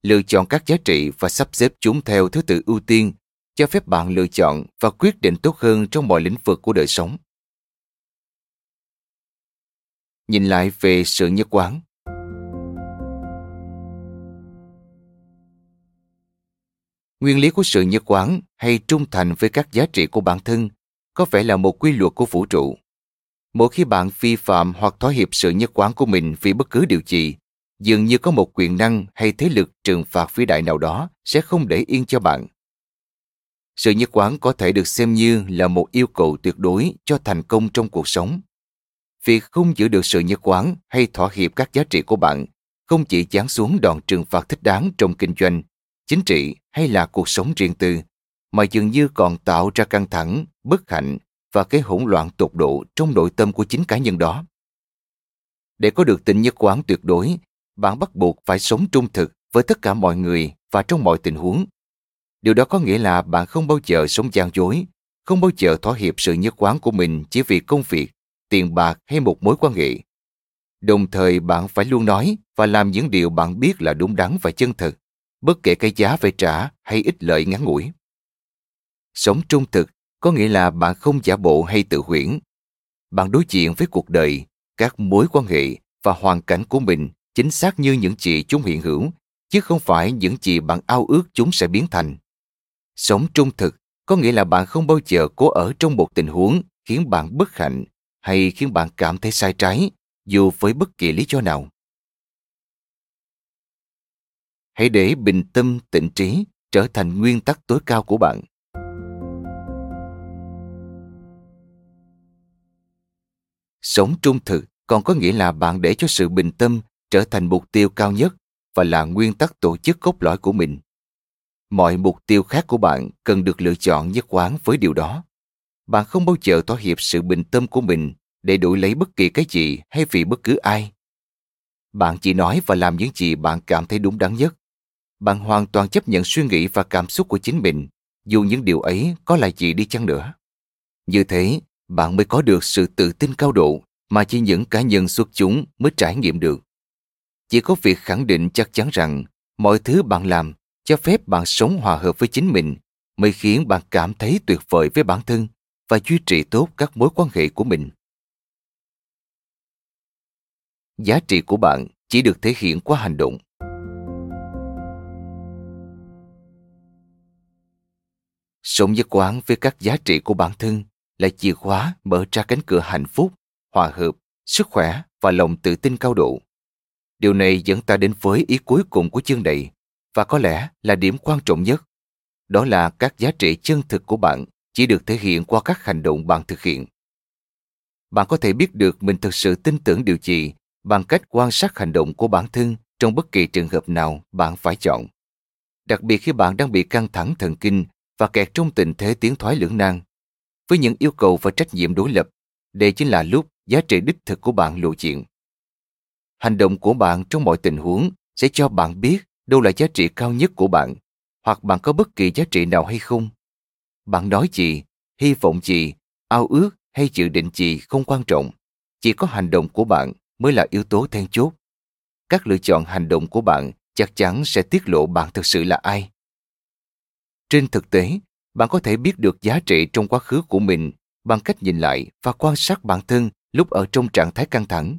Lựa chọn các giá trị và sắp xếp chúng theo thứ tự ưu tiên cho phép bạn lựa chọn và quyết định tốt hơn trong mọi lĩnh vực của đời sống. Nhìn lại về sự nhất quán. Nguyên lý của sự nhất quán hay trung thành với các giá trị của bản thân có vẻ là một quy luật của vũ trụ. Mỗi khi bạn vi phạm hoặc thỏa hiệp sự nhất quán của mình vì bất cứ điều gì, dường như có một quyền năng hay thế lực trừng phạt vĩ đại nào đó sẽ không để yên cho bạn. Sự nhất quán có thể được xem như là một yêu cầu tuyệt đối cho thành công trong cuộc sống. Việc không giữ được sự nhất quán hay thỏa hiệp các giá trị của bạn không chỉ giáng xuống đòn trừng phạt thích đáng trong kinh doanh, chính trị hay là cuộc sống riêng tư, mà dường như còn tạo ra căng thẳng, bất hạnh và cái hỗn loạn tột độ trong nội tâm của chính cá nhân đó. Để có được tình nhất quán tuyệt đối, bạn bắt buộc phải sống trung thực với tất cả mọi người và trong mọi tình huống. Điều đó có nghĩa là bạn không bao giờ sống gian dối, không bao giờ thỏa hiệp sự nhất quán của mình chỉ vì công việc, tiền bạc hay một mối quan hệ. Đồng thời bạn phải luôn nói và làm những điều bạn biết là đúng đắn và chân thực, bất kể cái giá phải trả hay ích lợi ngắn ngủi. Sống trung thực có nghĩa là bạn không giả bộ hay tự huyễn. Bạn đối diện với cuộc đời, các mối quan hệ và hoàn cảnh của mình chính xác như những gì chúng hiện hữu, chứ không phải những gì bạn ao ước chúng sẽ biến thành. Sống trung thực có nghĩa là bạn không bao giờ cố ở trong một tình huống khiến bạn bất hạnh hay khiến bạn cảm thấy sai trái, dù với bất kỳ lý do nào. Hãy để bình tâm tịnh trí trở thành nguyên tắc tối cao của bạn. Sống trung thực còn có nghĩa là bạn để cho sự bình tâm trở thành mục tiêu cao nhất và là nguyên tắc tổ chức cốt lõi của mình. Mọi mục tiêu khác của bạn cần được lựa chọn nhất quán với điều đó. Bạn không bao giờ thỏa hiệp sự bình tâm của mình để đổi lấy bất kỳ cái gì hay vì bất cứ ai. Bạn chỉ nói và làm những gì bạn cảm thấy đúng đắn nhất. Bạn hoàn toàn chấp nhận suy nghĩ và cảm xúc của chính mình, dù những điều ấy có là gì đi chăng nữa. Như thế, bạn mới có được sự tự tin cao độ mà chỉ những cá nhân xuất chúng mới trải nghiệm được. Chỉ có việc khẳng định chắc chắn rằng mọi thứ bạn làm cho phép bạn sống hòa hợp với chính mình mới khiến bạn cảm thấy tuyệt vời với bản thân và duy trì tốt các mối quan hệ của mình. Giá trị của bạn chỉ được thể hiện qua hành động. Sống nhất quán với các giá trị của bản thân là chìa khóa mở ra cánh cửa hạnh phúc, hòa hợp, sức khỏe và lòng tự tin cao độ. Điều này dẫn ta đến với ý cuối cùng của chương này và có lẽ là điểm quan trọng nhất. Đó là các giá trị chân thực của bạn chỉ được thể hiện qua các hành động bạn thực hiện. Bạn có thể biết được mình thực sự tin tưởng điều gì bằng cách quan sát hành động của bản thân trong bất kỳ trường hợp nào bạn phải chọn. Đặc biệt khi bạn đang bị căng thẳng thần kinh và kẹt trong tình thế tiến thoái lưỡng nan. Với những yêu cầu và trách nhiệm đối lập, đây chính là lúc giá trị đích thực của bạn lộ diện. Hành động của bạn trong mọi tình huống sẽ cho bạn biết đâu là giá trị cao nhất của bạn, hoặc bạn có bất kỳ giá trị nào hay không. Bạn nói gì, hy vọng gì, ao ước hay dự định gì không quan trọng. Chỉ có hành động của bạn mới là yếu tố then chốt. Các lựa chọn hành động của bạn chắc chắn sẽ tiết lộ bạn thực sự là ai. Trên thực tế, bạn có thể biết được giá trị trong quá khứ của mình bằng cách nhìn lại và quan sát bản thân lúc ở trong trạng thái căng thẳng,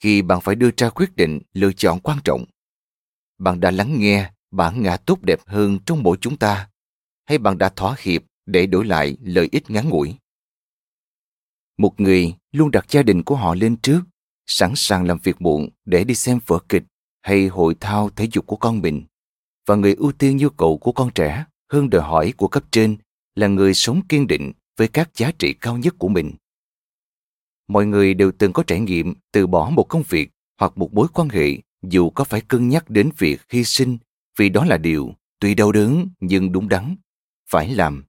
khi bạn phải đưa ra quyết định lựa chọn quan trọng. Bạn đã lắng nghe bản ngã tốt đẹp hơn trong mỗi chúng ta, hay bạn đã thỏa hiệp để đổi lại lợi ích ngắn ngủi? Một người luôn đặt gia đình của họ lên trước, sẵn sàng làm việc muộn để đi xem vở kịch hay hội thao thể dục của con mình. Và người ưu tiên nhu cầu của con trẻ hơn đòi hỏi của cấp trên là người sống kiên định với các giá trị cao nhất của mình. Mọi người đều từng có trải nghiệm từ bỏ một công việc hoặc một mối quan hệ dù có phải cân nhắc đến việc hy sinh, vì đó là điều tuy đau đớn nhưng đúng đắn. Phải làm,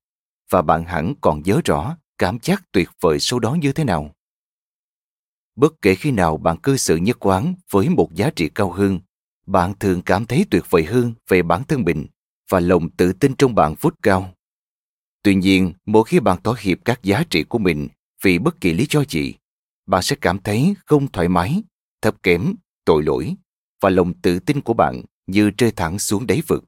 và bạn hẳn còn nhớ rõ cảm giác tuyệt vời sau đó như thế nào. Bất kể khi nào bạn cư xử nhất quán với một giá trị cao hơn, bạn thường cảm thấy tuyệt vời hơn về bản thân mình và lòng tự tin trong bạn vút cao. Tuy nhiên, mỗi khi bạn thỏa hiệp các giá trị của mình vì bất kỳ lý do gì, bạn sẽ cảm thấy không thoải mái, thấp kém, tội lỗi và lòng tự tin của bạn như rơi thẳng xuống đáy vực.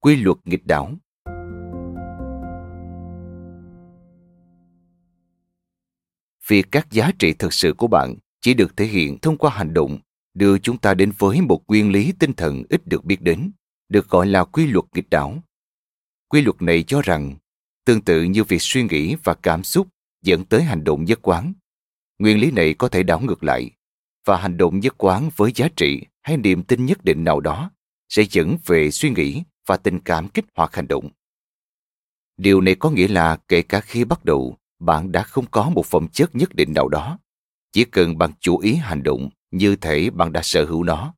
Quy luật nghịch đảo. Việc các giá trị thực sự của bạn chỉ được thể hiện thông qua hành động, đưa chúng ta đến với một nguyên lý tinh thần ít được biết đến, được gọi là quy luật nghịch đảo. Quy luật này cho rằng, tương tự như việc suy nghĩ và cảm xúc dẫn tới hành động nhất quán, nguyên lý này có thể đảo ngược lại và hành động nhất quán với giá trị hay niềm tin nhất định nào đó sẽ dẫn về suy nghĩ và tình cảm kích hoạt hành động. Điều này có nghĩa là kể cả khi bắt đầu, bạn đã không có một phẩm chất nhất định nào đó. Chỉ cần bạn chú ý hành động như thể bạn đã sở hữu nó,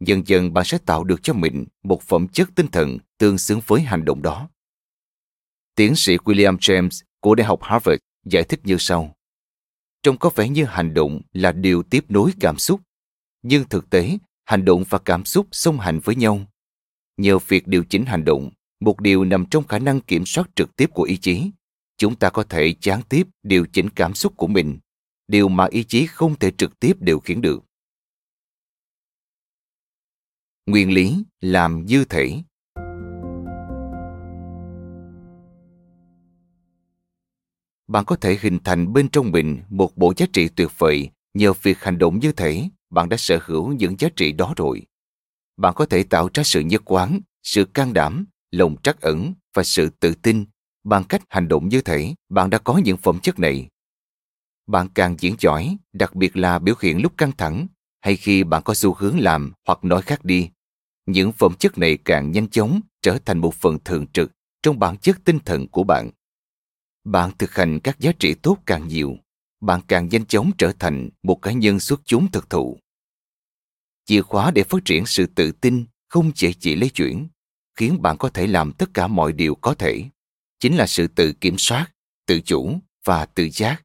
dần dần bạn sẽ tạo được cho mình một phẩm chất tinh thần tương xứng với hành động đó. Tiến sĩ william james của đại học harvard giải thích như sau trông có vẻ như hành động là điều tiếp nối cảm xúc. Nhưng thực tế, hành động và cảm xúc song hành với nhau. Nhờ việc điều chỉnh hành động, một điều nằm trong khả năng kiểm soát trực tiếp của ý chí, chúng ta có thể gián tiếp điều chỉnh cảm xúc của mình, điều mà ý chí không thể trực tiếp điều khiển được. Nguyên lý làm dư thể. Bạn có thể hình thành bên trong mình một bộ giá trị tuyệt vời. Nhờ việc hành động như thể bạn đã sở hữu những giá trị đó rồi. Bạn có thể tạo ra sự nhất quán, sự can đảm, lòng trắc ẩn và sự tự tin. Bằng cách hành động như thể bạn đã có những phẩm chất này. Bạn càng diễn giỏi, đặc biệt là biểu hiện lúc căng thẳng, hay khi bạn có xu hướng làm hoặc nói khác đi. Những phẩm chất này càng nhanh chóng trở thành một phần thường trực trong bản chất tinh thần của bạn bạn thực hành các giá trị tốt càng nhiều, bạn càng nhanh chóng trở thành một cá nhân xuất chúng thực thụ. Chìa khóa để phát triển sự tự tin không chỉ chỉ lấy chuyển, khiến bạn có thể làm tất cả mọi điều có thể, chính là sự tự kiểm soát, tự chủ và tự giác.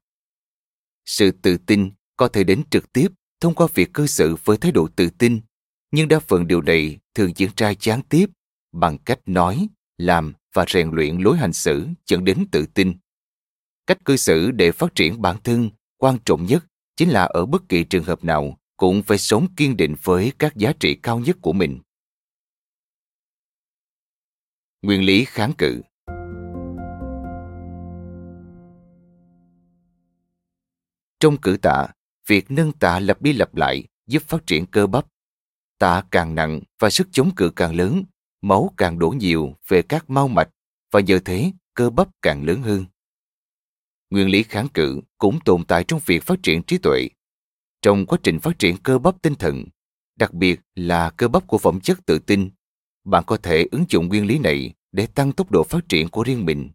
Sự tự tin có thể đến trực tiếp thông qua việc cư xử với thái độ tự tin, nhưng đa phần điều này thường diễn ra gián tiếp bằng cách nói, làm và rèn luyện lối hành xử dẫn đến tự tin cách cư xử để phát triển bản thân quan trọng nhất chính là ở bất kỳ trường hợp nào cũng phải sống kiên định với các giá trị cao nhất của mình. Nguyên lý kháng cự. Trong cử tạ, việc nâng tạ lặp đi lặp lại giúp phát triển cơ bắp. Tạ càng nặng và sức chống cự càng lớn, máu càng đổ nhiều về các mau mạch và nhờ thế cơ bắp càng lớn hơn nguyên lý kháng cự cũng tồn tại trong việc phát triển trí tuệ. Trong quá trình phát triển cơ bắp tinh thần, đặc biệt là cơ bắp của phẩm chất tự tin, bạn có thể ứng dụng nguyên lý này để tăng tốc độ phát triển của riêng mình.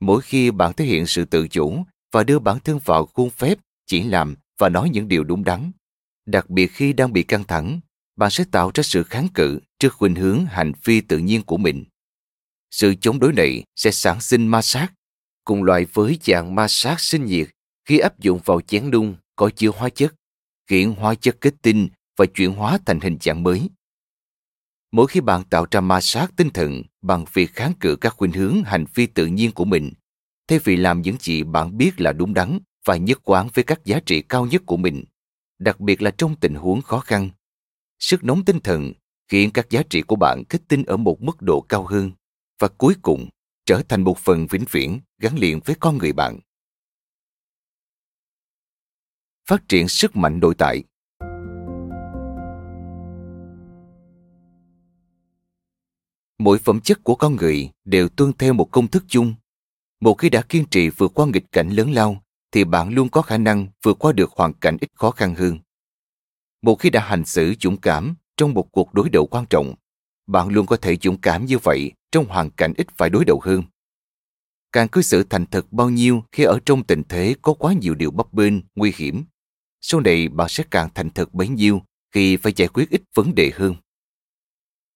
Mỗi khi bạn thể hiện sự tự chủ và đưa bản thân vào khuôn phép chỉ làm và nói những điều đúng đắn, đặc biệt khi đang bị căng thẳng, bạn sẽ tạo ra sự kháng cự trước khuynh hướng hành vi tự nhiên của mình. Sự chống đối này sẽ sản sinh ma sát cùng loại với dạng ma sát sinh nhiệt khi áp dụng vào chén đun có chứa hóa chất, khiến hóa chất kết tinh và chuyển hóa thành hình dạng mới. Mỗi khi bạn tạo ra ma sát tinh thần bằng việc kháng cự các khuynh hướng hành vi tự nhiên của mình, thay vì làm những gì bạn biết là đúng đắn và nhất quán với các giá trị cao nhất của mình, đặc biệt là trong tình huống khó khăn. Sức nóng tinh thần khiến các giá trị của bạn kết tinh ở một mức độ cao hơn và cuối cùng trở thành một phần vĩnh viễn gắn liền với con người bạn. Phát triển sức mạnh nội tại Mỗi phẩm chất của con người đều tuân theo một công thức chung. Một khi đã kiên trì vượt qua nghịch cảnh lớn lao, thì bạn luôn có khả năng vượt qua được hoàn cảnh ít khó khăn hơn. Một khi đã hành xử dũng cảm trong một cuộc đối đầu quan trọng, bạn luôn có thể dũng cảm như vậy trong hoàn cảnh ít phải đối đầu hơn. Càng cư xử thành thật bao nhiêu khi ở trong tình thế có quá nhiều điều bấp bênh, nguy hiểm, sau này bạn sẽ càng thành thật bấy nhiêu khi phải giải quyết ít vấn đề hơn.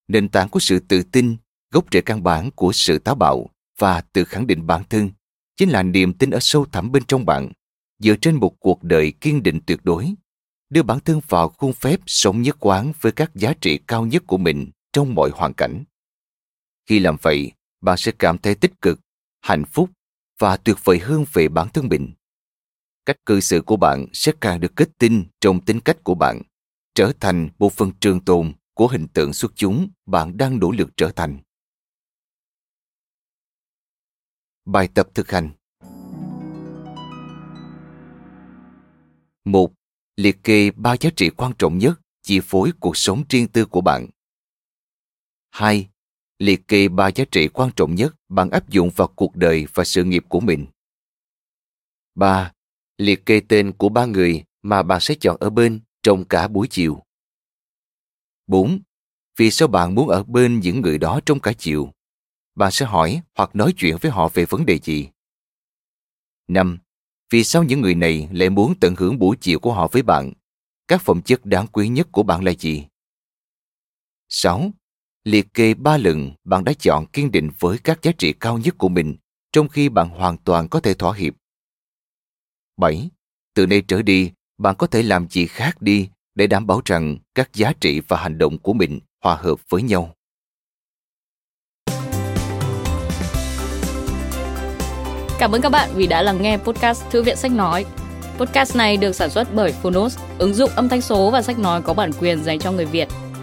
Nền tảng của sự tự tin, gốc rễ căn bản của sự táo bạo và tự khẳng định bản thân chính là niềm tin ở sâu thẳm bên trong bạn, dựa trên một cuộc đời kiên định tuyệt đối, đưa bản thân vào khuôn phép sống nhất quán với các giá trị cao nhất của mình trong mọi hoàn cảnh. Khi làm vậy, bạn sẽ cảm thấy tích cực, hạnh phúc và tuyệt vời hơn về bản thân mình. Cách cư xử của bạn sẽ càng được kết tinh trong tính cách của bạn, trở thành một phần trường tồn của hình tượng xuất chúng bạn đang nỗ lực trở thành. Bài tập thực hành một Liệt kê ba giá trị quan trọng nhất chi phối cuộc sống riêng tư của bạn. 2. Liệt kê ba giá trị quan trọng nhất bạn áp dụng vào cuộc đời và sự nghiệp của mình. 3. Liệt kê tên của ba người mà bạn sẽ chọn ở bên trong cả buổi chiều. 4. Vì sao bạn muốn ở bên những người đó trong cả chiều? Bạn sẽ hỏi hoặc nói chuyện với họ về vấn đề gì? 5. Vì sao những người này lại muốn tận hưởng buổi chiều của họ với bạn? Các phẩm chất đáng quý nhất của bạn là gì? 6. Liệt kê ba lần bạn đã chọn kiên định với các giá trị cao nhất của mình trong khi bạn hoàn toàn có thể thỏa hiệp. 7. Từ nay trở đi, bạn có thể làm gì khác đi để đảm bảo rằng các giá trị và hành động của mình hòa hợp với nhau. Cảm ơn các bạn vì đã lắng nghe podcast Thư viện Sách Nói. Podcast này được sản xuất bởi Phonos, ứng dụng âm thanh số và sách nói có bản quyền dành cho người Việt.